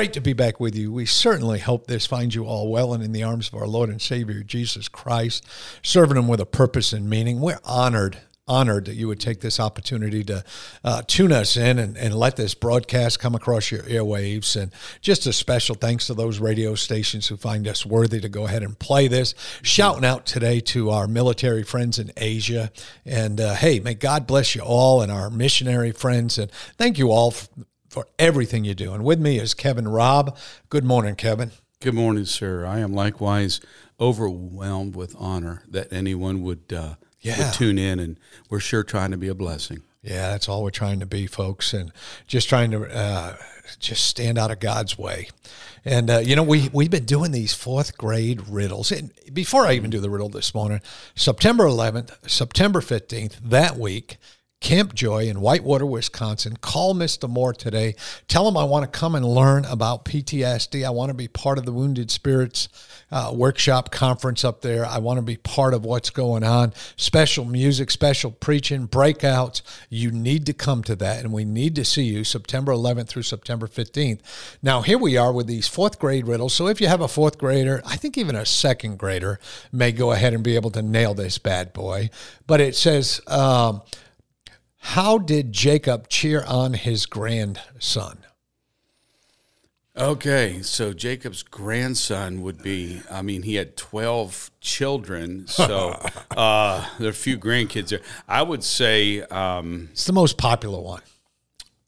Great to be back with you. We certainly hope this finds you all well and in the arms of our Lord and Savior Jesus Christ, serving Him with a purpose and meaning. We're honored, honored that you would take this opportunity to uh, tune us in and, and let this broadcast come across your airwaves. And just a special thanks to those radio stations who find us worthy to go ahead and play this. Shouting out today to our military friends in Asia. And uh, hey, may God bless you all and our missionary friends. And thank you all for everything you do. And with me is Kevin Robb. Good morning, Kevin. Good morning, sir. I am likewise overwhelmed with honor that anyone would, uh, Yeah. would tune in, and we're sure trying to be a blessing. Yeah, that's all we're trying to be, folks, and just trying to uh, just stand out of God's way. And uh, you know, we we've been doing these fourth grade riddles. And before I even do the riddle this morning, September 11th, September 15th, that week. Camp Joy in Whitewater, Wisconsin. Call Mr. Moore today. Tell him I want to come and learn about PTSD. I want to be part of the Wounded Spirits uh, workshop conference up there. I want to be part of what's going on. Special music, special preaching, breakouts. You need to come to that, and we need to see you September 11th through September 15th. Now, here we are with these fourth grade riddles. So if you have a fourth grader, I think even a second grader may go ahead and be able to nail this bad boy. But it says, um, how did Jacob cheer on his grandson? Okay, so Jacob's grandson would be, I mean, he had 12 children, so uh, there are a few grandkids there. I would say, um, It's the most popular one.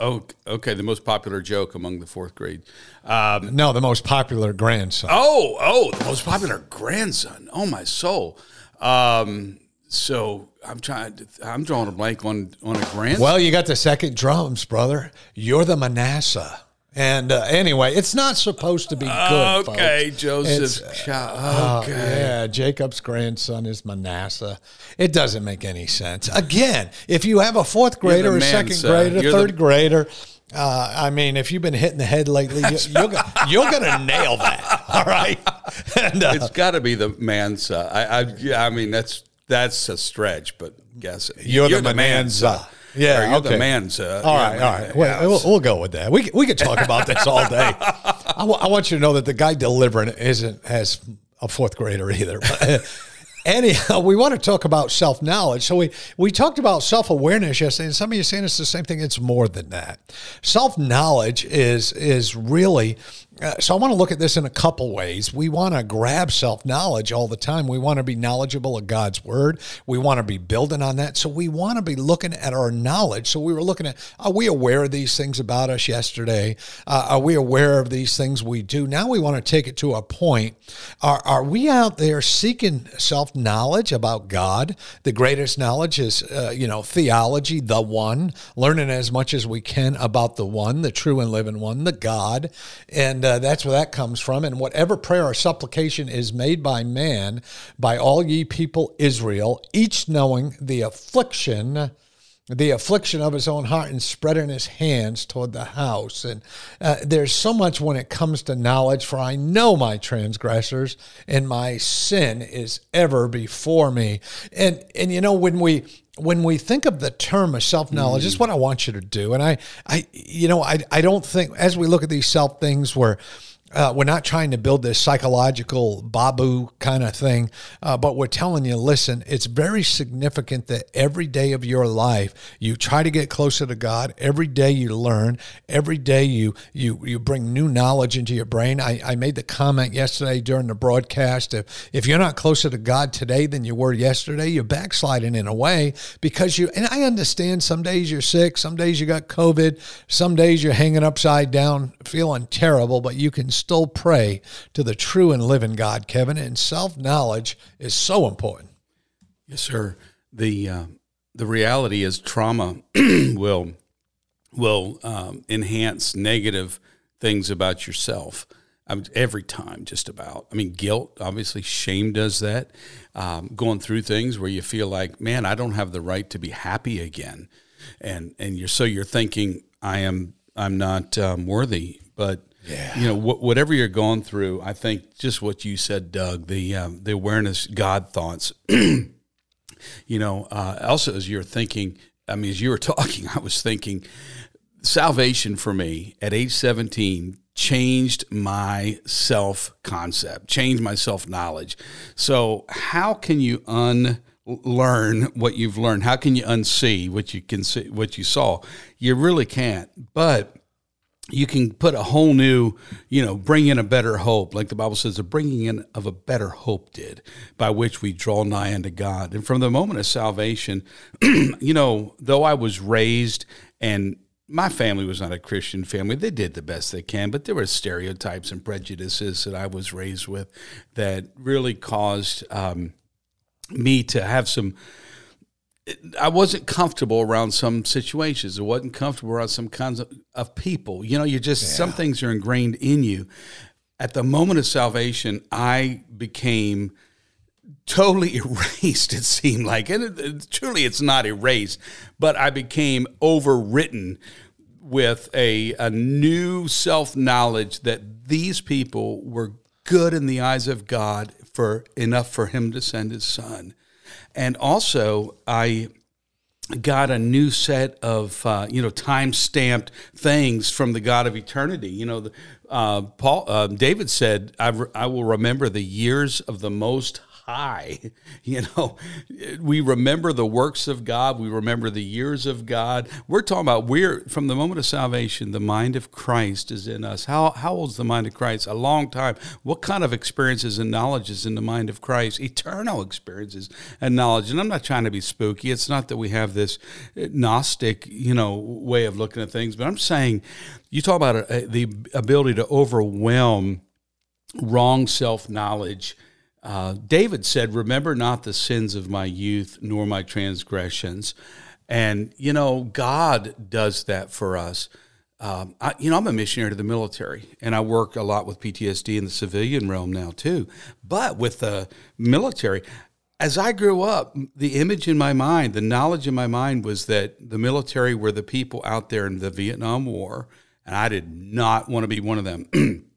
oh, okay, the most popular joke among the fourth grade. Um, No, the most popular grandson. Oh, oh, the most popular grandson. Oh my soul. Um, so I'm trying. To, I'm drawing a blank on on a grandson. Well, you got the second drums, brother. You're the Manasseh. And uh, anyway, it's not supposed to be good. okay, folks. Joseph's child. Oh, Okay. yeah, Jacob's grandson is Manasseh. It doesn't make any sense. Again, if you have a fourth grader, a second Mansa. grader, a You're third the- grader, uh, I mean, if you've been hitting the head lately, you, you're, you're going to nail that. All right. And, uh, It's got to be the Mansa. I, I, yeah, I mean, that's that's a stretch, but guess it. You're the Mansa. Yeah, Or you're okay. the Mansa. All right, all right. Well, we'll, we'll go with that. We we could talk about this all day. I, want you to know that the guy delivering isn't has a fourth grader either. Uh, anyhow, we want to talk about self knowledge. So we we talked about self awareness yesterday, and some of you saying it's the same thing. It's more than that. Self knowledge is is really. Uh, so I want to look at this in a couple ways. We want to grab self knowledge all the time. We want to be knowledgeable of God's word. We want to be building on that. So we want to be looking at our knowledge. So we were looking at are we aware of these things about us yesterday? Uh, are we aware of these things we do? Now we want to take it to a point. Are, are we out there seeking self knowledge about God? The greatest knowledge is, uh, you know, theology, the one, learning as much as we can about the one, the true and living one, the God. And uh, that's where that comes from. And whatever prayer or supplication is made by man, by all ye people Israel, each knowing the affliction the affliction of his own heart and spreading his hands toward the house. And uh, there's so much when it comes to knowledge, for I know my transgressors and my sin is ever before me. And and you know when we when we think of the term of self knowledge, this is mm. what I want you to do. And I I you know I I don't think as we look at these self things where uh, we're not trying to build this psychological babu kind of thing, uh, but we're telling you, listen, it's very significant that every day of your life you try to get closer to God. Every day you learn. Every day you you you bring new knowledge into your brain. I, I made the comment yesterday during the broadcast. If if you're not closer to God today than you were yesterday, you're backsliding in a way because you. And I understand some days you're sick, some days you got COVID, some days you're hanging upside down, feeling terrible, but you can still pray to the true and living God, Kevin. And self knowledge is so important. Yes, sir. The uh, the reality is trauma will will um, enhance negative things about yourself, mean, every time, just about. I mean, guilt, obviously, shame does that. Um, going through things where you feel like, man, I don't have the right to be happy again, and and you're so you're thinking, I am, I'm not um, worthy. But yeah. you know, wh- whatever you're going through, I think just what you said, Doug, the um, the awareness, God thoughts. you know, uh, also as you're thinking, I mean, as you were talking, I was thinking salvation for me at age 17 changed my self concept, changed my self knowledge. So, how can you unlearn what you've learned? How can you unsee what you can see, what you saw? You really can't. But you can put a whole new, you know, bring in a better hope, like the Bible says, the bringing in of a better hope did, by which we draw nigh unto God. And from the moment of salvation, you know, though I was raised and my family was not a Christian family. They did the best they can, but there were stereotypes and prejudices that I was raised with that really caused um, me to have some. I wasn't comfortable around some situations. I wasn't comfortable around some kinds of, of people. You know, you just, yeah. some things are ingrained in you. At the moment of salvation, I became totally erased it seemed like and it, it, truly it's not erased but i became overwritten with a, a new self-knowledge that these people were good in the eyes of god for enough for him to send his son and also i got a new set of uh, you know time stamped things from the God of eternity. You know, the, uh, Paul uh, David said, I, "I will remember the years of the Most high. You know, we remember the works of God, we remember the years of God. We're talking about we're from the moment of salvation, the mind of Christ is in us. How how old is the mind of Christ? A long time. What kind of experiences and knowledge is in the mind of Christ? Eternal experiences and knowledge. And I'm not trying to be spooky. It's not that we have this gnostic, you know, way of looking at things, but I'm saying you talk about uh, the ability to overwhelm wrong self knowledge uh, David said, Remember not the sins of my youth, nor my transgressions. And, you know, God does that for us. Um, I, you know, I'm a missionary to the military, and I work a lot with PTSD in the civilian realm now, too. But with the military, as I grew up, the image in my mind, the knowledge in my mind was that the military were the people out there in the Vietnam War, and I did not want to be one of them.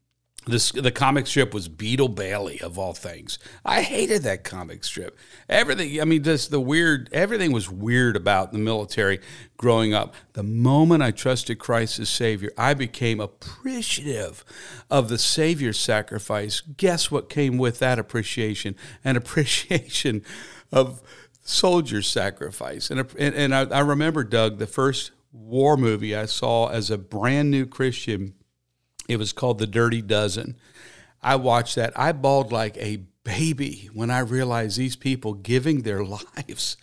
This, the comic strip was Beetle Bailey of all things. I hated that comic strip. Everything, I mean, just the weird, everything was weird about the military growing up. The moment I trusted Christ as Savior, I became appreciative of the Savior's sacrifice. Guess what came with that appreciation? An appreciation of soldier's sacrifice. And, and, and I, I remember, Doug, the first war movie I saw as a brand new Christian it was called The Dirty Dozen. I watched that. I bawled like a baby when I realized these people giving their lives.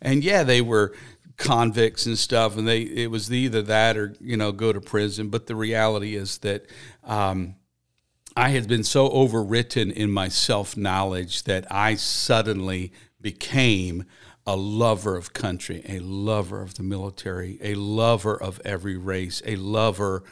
And yeah, they were convicts and stuff, and they it was either that or you know go to prison. But the reality is that um, I had been so overwritten in my self knowledge that I suddenly became a lover of country, a lover of the military, a lover of every race, a lover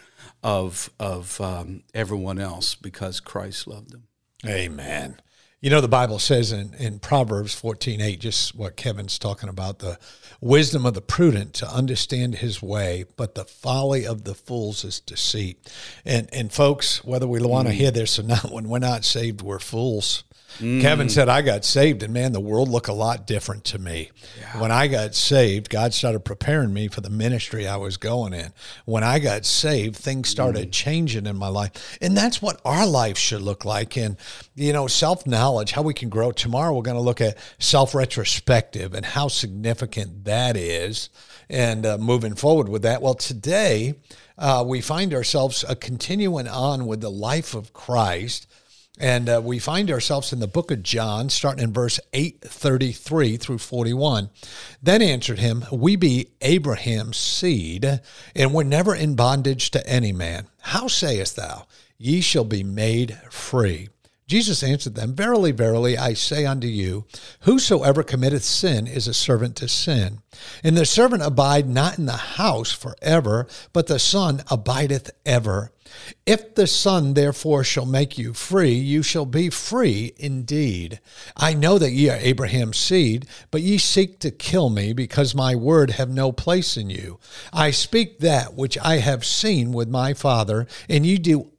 of of um, everyone else because Christ loved them. Amen. You know, the Bible says in, in Proverbs 14 8, just what Kevin's talking about the wisdom of the prudent to understand his way, but the folly of the fools is deceit. And, and folks, whether we want to mm. hear this or not, when we're not saved, we're fools. Mm. Kevin said, I got saved, and man, the world looked a lot different to me. Yeah. When I got saved, God started preparing me for the ministry I was going in. When I got saved, things started mm. changing in my life. And that's what our life should look like. And, you know, self knowledge, how we can grow. Tomorrow, we're going to look at self retrospective and how significant that is and uh, moving forward with that. Well, today, uh, we find ourselves uh, continuing on with the life of Christ and uh, we find ourselves in the book of John, starting in verse 833 through 41. Then answered him, We be Abraham's seed, and we're never in bondage to any man. How sayest thou, Ye shall be made free? Jesus answered them, Verily, verily, I say unto you, whosoever committeth sin is a servant to sin. And the servant abide not in the house forever, but the Son abideth ever. If the Son therefore shall make you free, you shall be free indeed. I know that ye are Abraham's seed, but ye seek to kill me, because my word have no place in you. I speak that which I have seen with my Father, and you do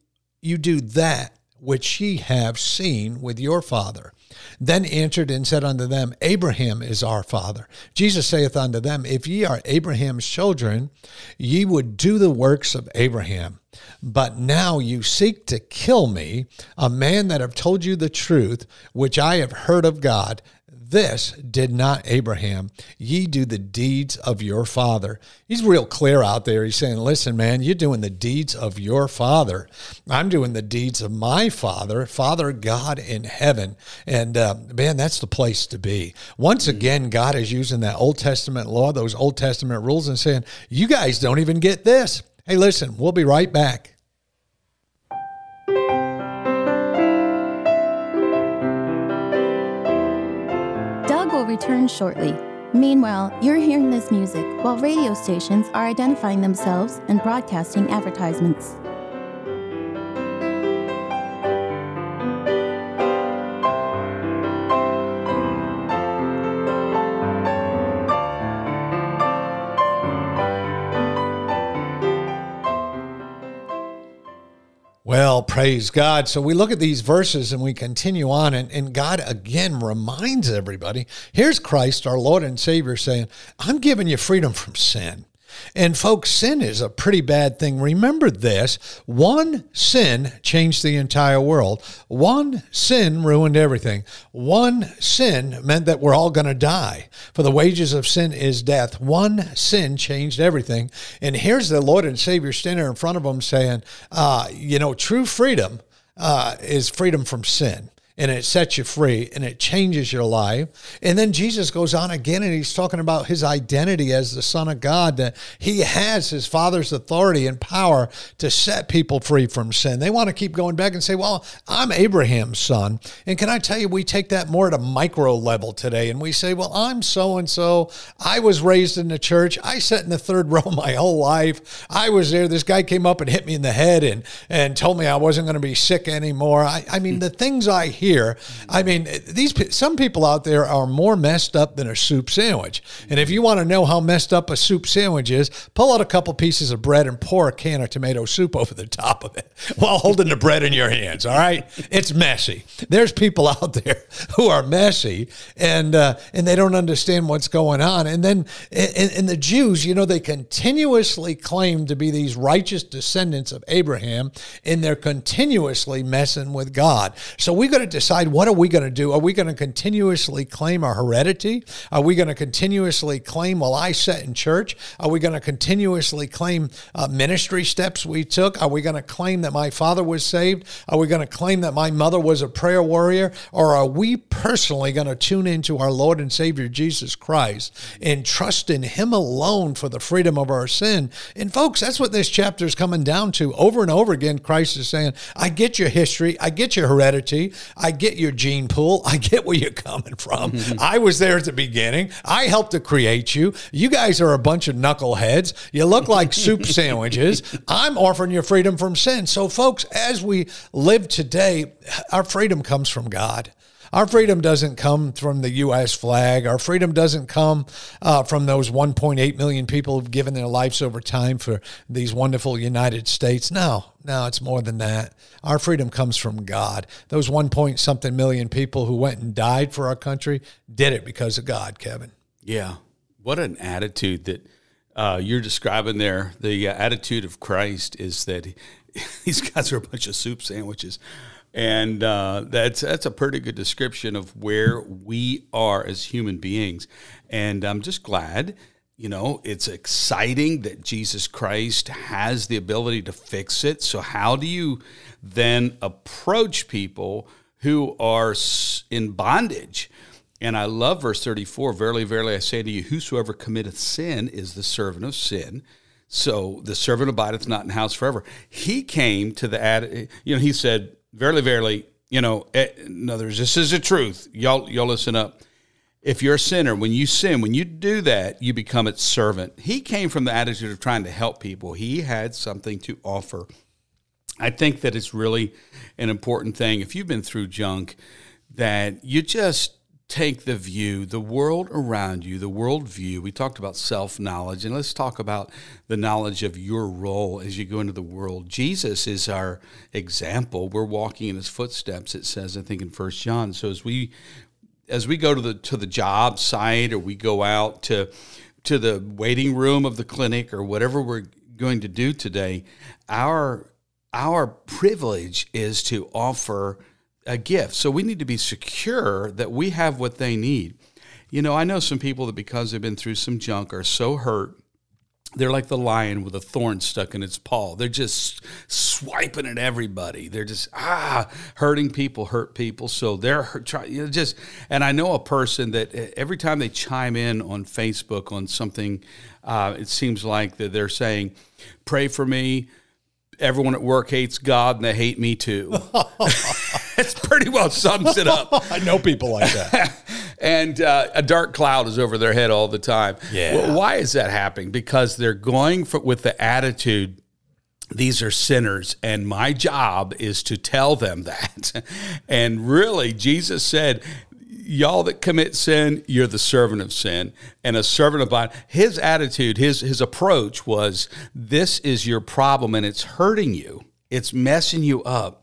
you do that which ye have seen with your father. Then answered and said unto them, Abraham is our father. Jesus saith unto them, If ye are Abraham's children, ye would do the works of Abraham. But now you seek to kill me, a man that have told you the truth, which I have heard of God. This did not Abraham. Ye do the deeds of your father. He's real clear out there. He's saying, Listen, man, you're doing the deeds of your father. I'm doing the deeds of my father, Father God in heaven. And uh, man, that's the place to be. Once again, God is using that Old Testament law, those Old Testament rules, and saying, You guys don't even get this. Hey, listen, we'll be right back. Doug will return shortly. Meanwhile, you're hearing this music while radio stations are identifying themselves and broadcasting advertisements. Well, praise God. So we look at these verses and we continue on, and, and God again reminds everybody here's Christ, our Lord and Savior, saying, I'm giving you freedom from sin. And folks, sin is a pretty bad thing. Remember this one sin changed the entire world. One sin ruined everything. One sin meant that we're all going to die. For the wages of sin is death. One sin changed everything. And here's the Lord and Savior standing in front of them saying, uh, you know, true freedom uh, is freedom from sin and it sets you free and it changes your life. And then Jesus goes on again and he's talking about his identity as the Son of God, that he has his Father's authority and power to set people free from sin. They want to keep going back and say, Well, I'm Abraham's son. And can I tell you, we take that more at a micro level today and we say, Well, I'm so and so. I was raised in the church. I sat in the third row my whole life. I was there. This guy came up and hit me in the head and, and told me I wasn't going to be sick anymore. I, I mean, hmm. the things I here. I mean, these some people out there are more messed up than a soup sandwich. And if you want to know how messed up a soup sandwich is, pull out a couple pieces of bread and pour a can of tomato soup over the top of it while holding the bread in your hands. All right, it's messy. There's people out there who are messy and uh, and they don't understand what's going on. And then and, and the Jews, you know, they continuously claim to be these righteous descendants of Abraham, and they're continuously messing with God. So we got to decide what are we going to do? Are we going to continuously claim our heredity? Are we going to continuously claim, well, I sat in church? Are we going to continuously claim uh, ministry steps we took? Are we going to claim that my father was saved? Are we going to claim that my mother was a prayer warrior? Or are we personally going to tune into our Lord and Savior Jesus Christ and trust in Him alone for the freedom of our sin? And folks, that's what this chapter is coming down to. Over and over again, Christ is saying, I get your history, I get your heredity, I get your gene pool. I get where you're coming from. Mm-hmm. I was there at the beginning. I helped to create you. You guys are a bunch of knuckleheads. You look like soup sandwiches. I'm offering you freedom from sin. So, folks, as we live today, our freedom comes from God. Our freedom doesn't come from the U.S. flag. Our freedom doesn't come uh, from those 1.8 million people who've given their lives over time for these wonderful United States. No, no, it's more than that. Our freedom comes from God. Those one something million people who went and died for our country did it because of God, Kevin. Yeah. What an attitude that uh, you're describing there. The uh, attitude of Christ is that he, these guys are a bunch of soup sandwiches and uh, that's that's a pretty good description of where we are as human beings. And I'm just glad, you know, it's exciting that Jesus Christ has the ability to fix it. So how do you then approach people who are in bondage? And I love verse 34 Verily, verily, I say to you, whosoever committeth sin is the servant of sin. So the servant abideth not in house forever. He came to the, you know, he said, Verily, verily, You know, eh, in other words, this is the truth. Y'all, y'all listen up. If you're a sinner, when you sin, when you do that, you become its servant. He came from the attitude of trying to help people. He had something to offer. I think that it's really an important thing. If you've been through junk, that you just take the view, the world around you, the world view. We talked about self knowledge, and let's talk about the knowledge of your role as you go into the world. Jesus is our example. We're walking in his footsteps, it says, I think in First John. So as we as we go to the to the job site or we go out to to the waiting room of the clinic or whatever we're going to do today, our our privilege is to offer a gift. So we need to be secure that we have what they need. You know, I know some people that because they've been through some junk are so hurt they're like the lion with a thorn stuck in its paw. They're just swiping at everybody. They're just ah hurting people, hurt people. So they're trying you know, just. And I know a person that every time they chime in on Facebook on something, uh, it seems like that they're saying, "Pray for me." Everyone at work hates God and they hate me too. It's pretty well sums it up. I know people like that. and uh, a dark cloud is over their head all the time. Yeah. Well, why is that happening? Because they're going for, with the attitude these are sinners, and my job is to tell them that. and really, Jesus said, Y'all that commit sin, you're the servant of sin and a servant of God. His attitude, his, his approach was this is your problem and it's hurting you, it's messing you up.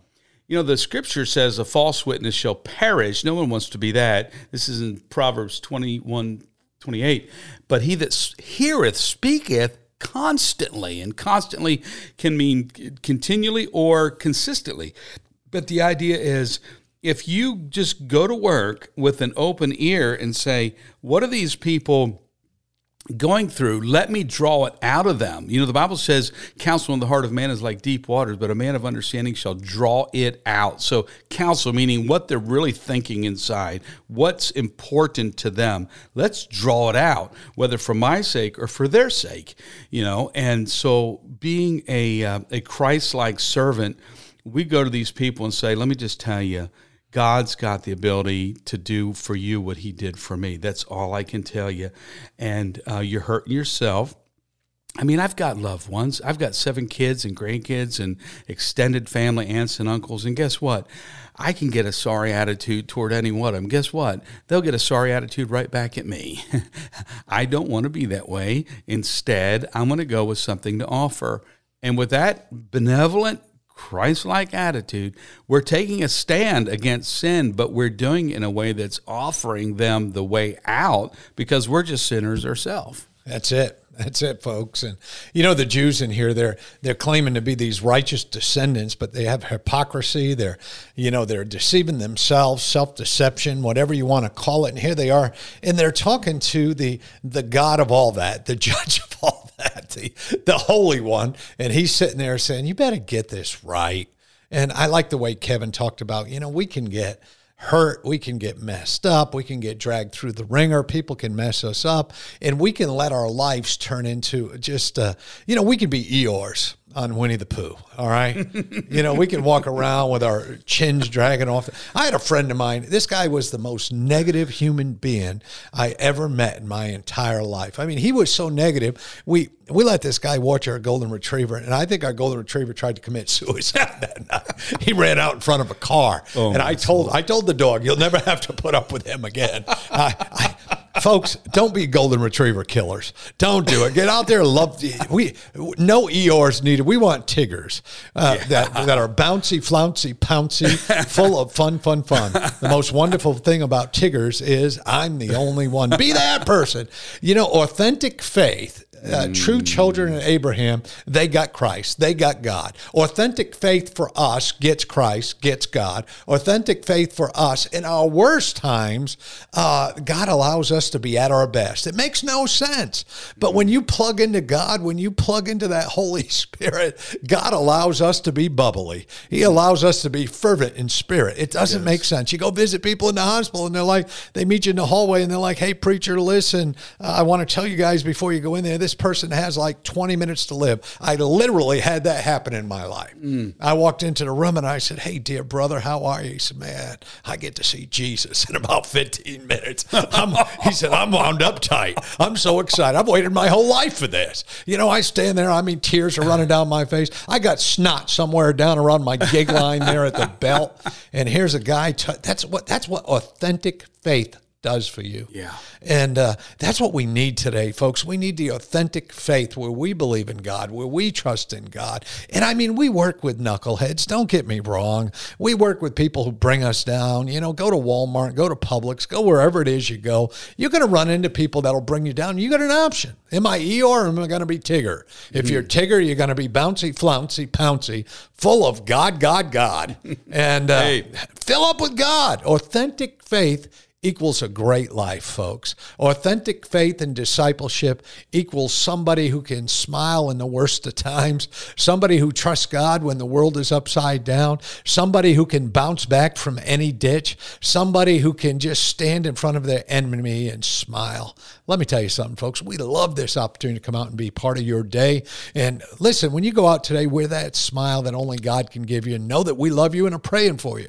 You know, the scripture says a false witness shall perish. No one wants to be that. This is in Proverbs 21, 28. But he that heareth speaketh constantly, and constantly can mean continually or consistently. But the idea is if you just go to work with an open ear and say, what are these people going through, let me draw it out of them. You know, the Bible says, counsel in the heart of man is like deep waters, but a man of understanding shall draw it out. So, counsel, meaning what they're really thinking inside, what's important to them. Let's draw it out, whether for my sake or for their sake, you know. And so, being a, uh, a Christ like servant, we go to these people and say, let me just tell you, God's got the ability to do for you what He did for me. That's all I can tell you. And uh, you're hurting yourself. I mean, I've got loved ones. I've got seven kids and grandkids and extended family, aunts and uncles. And guess what? I can get a sorry attitude toward any one of them. Guess what? They'll get a sorry attitude right back at me. I don't want to be that way. Instead, I'm going to go with something to offer. And with that benevolent Christ like attitude, we're taking a stand against sin, but we're doing it in a way that's offering them the way out because we're just sinners ourselves. That's it. That's it, folks. And you know the Jews in here, they're they're claiming to be these righteous descendants, but they have hypocrisy. They're, you know, they're deceiving themselves, self-deception, whatever you want to call it. And here they are, and they're talking to the the God of all that, the judge of all that, the, the Holy One. And he's sitting there saying, You better get this right. And I like the way Kevin talked about, you know, we can get hurt, we can get messed up, we can get dragged through the wringer, people can mess us up, and we can let our lives turn into just, uh, you know, we can be Eeyores on Winnie the Pooh. All right. you know, we can walk around with our chins dragging off. I had a friend of mine. This guy was the most negative human being I ever met in my entire life. I mean, he was so negative. We we let this guy watch our golden retriever, and I think our golden retriever tried to commit suicide that night. He ran out in front of a car, oh, and I told I told the dog, "You'll never have to put up with him again." I, I, folks, don't be golden retriever killers. Don't do it. Get out there. Love we no Eeyores needed. We want Tiggers uh, yeah. that that are bouncy, flouncy, pouncy, full of fun, fun, fun. The most wonderful thing about Tiggers is I'm the only one. Be that person. You know, authentic faith uh, true children of Abraham, they got Christ. They got God. Authentic faith for us gets Christ, gets God. Authentic faith for us in our worst times, uh, God allows us to be at our best. It makes no sense. But when you plug into God, when you plug into that Holy Spirit, God allows us to be bubbly. He allows us to be fervent in spirit. It doesn't yes. make sense. You go visit people in the hospital and they're like, they meet you in the hallway and they're like, hey, preacher, listen, uh, I want to tell you guys before you go in there, this this person has like 20 minutes to live. I literally had that happen in my life. Mm. I walked into the room and I said, Hey, dear brother, how are you? He said, Man, I get to see Jesus in about 15 minutes. he said, I'm wound up tight. I'm so excited. I've waited my whole life for this. You know, I stand there, I mean, tears are running down my face. I got snot somewhere down around my gig line there at the belt. And here's a guy, t- that's what that's what authentic faith does for you. Yeah. And uh, that's what we need today, folks. We need the authentic faith where we believe in God, where we trust in God. And I mean, we work with knuckleheads. Don't get me wrong. We work with people who bring us down. You know, go to Walmart, go to Publix, go wherever it is you go. You're going to run into people that'll bring you down. You got an option. Am I Eeyore or am I going to be Tigger? If you're Tigger, you're going to be bouncy, flouncy, pouncy, full of God, God, God. And uh, hey. fill up with God. Authentic faith equals a great life, folks. Authentic faith and discipleship equals somebody who can smile in the worst of times, somebody who trusts God when the world is upside down, somebody who can bounce back from any ditch, somebody who can just stand in front of their enemy and smile. Let me tell you something, folks. We love this opportunity to come out and be part of your day. And listen, when you go out today, wear that smile that only God can give you and know that we love you and are praying for you.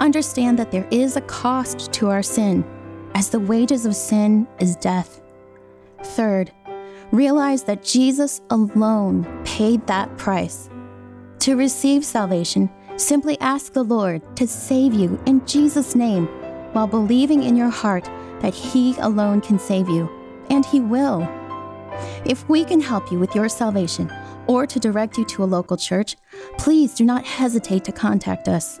understand that there is a cost to our sin, as the wages of sin is death. Third, realize that Jesus alone paid that price. To receive salvation, simply ask the Lord to save you in Jesus' name while believing in your heart that He alone can save you, and He will. If we can help you with your salvation or to direct you to a local church, please do not hesitate to contact us.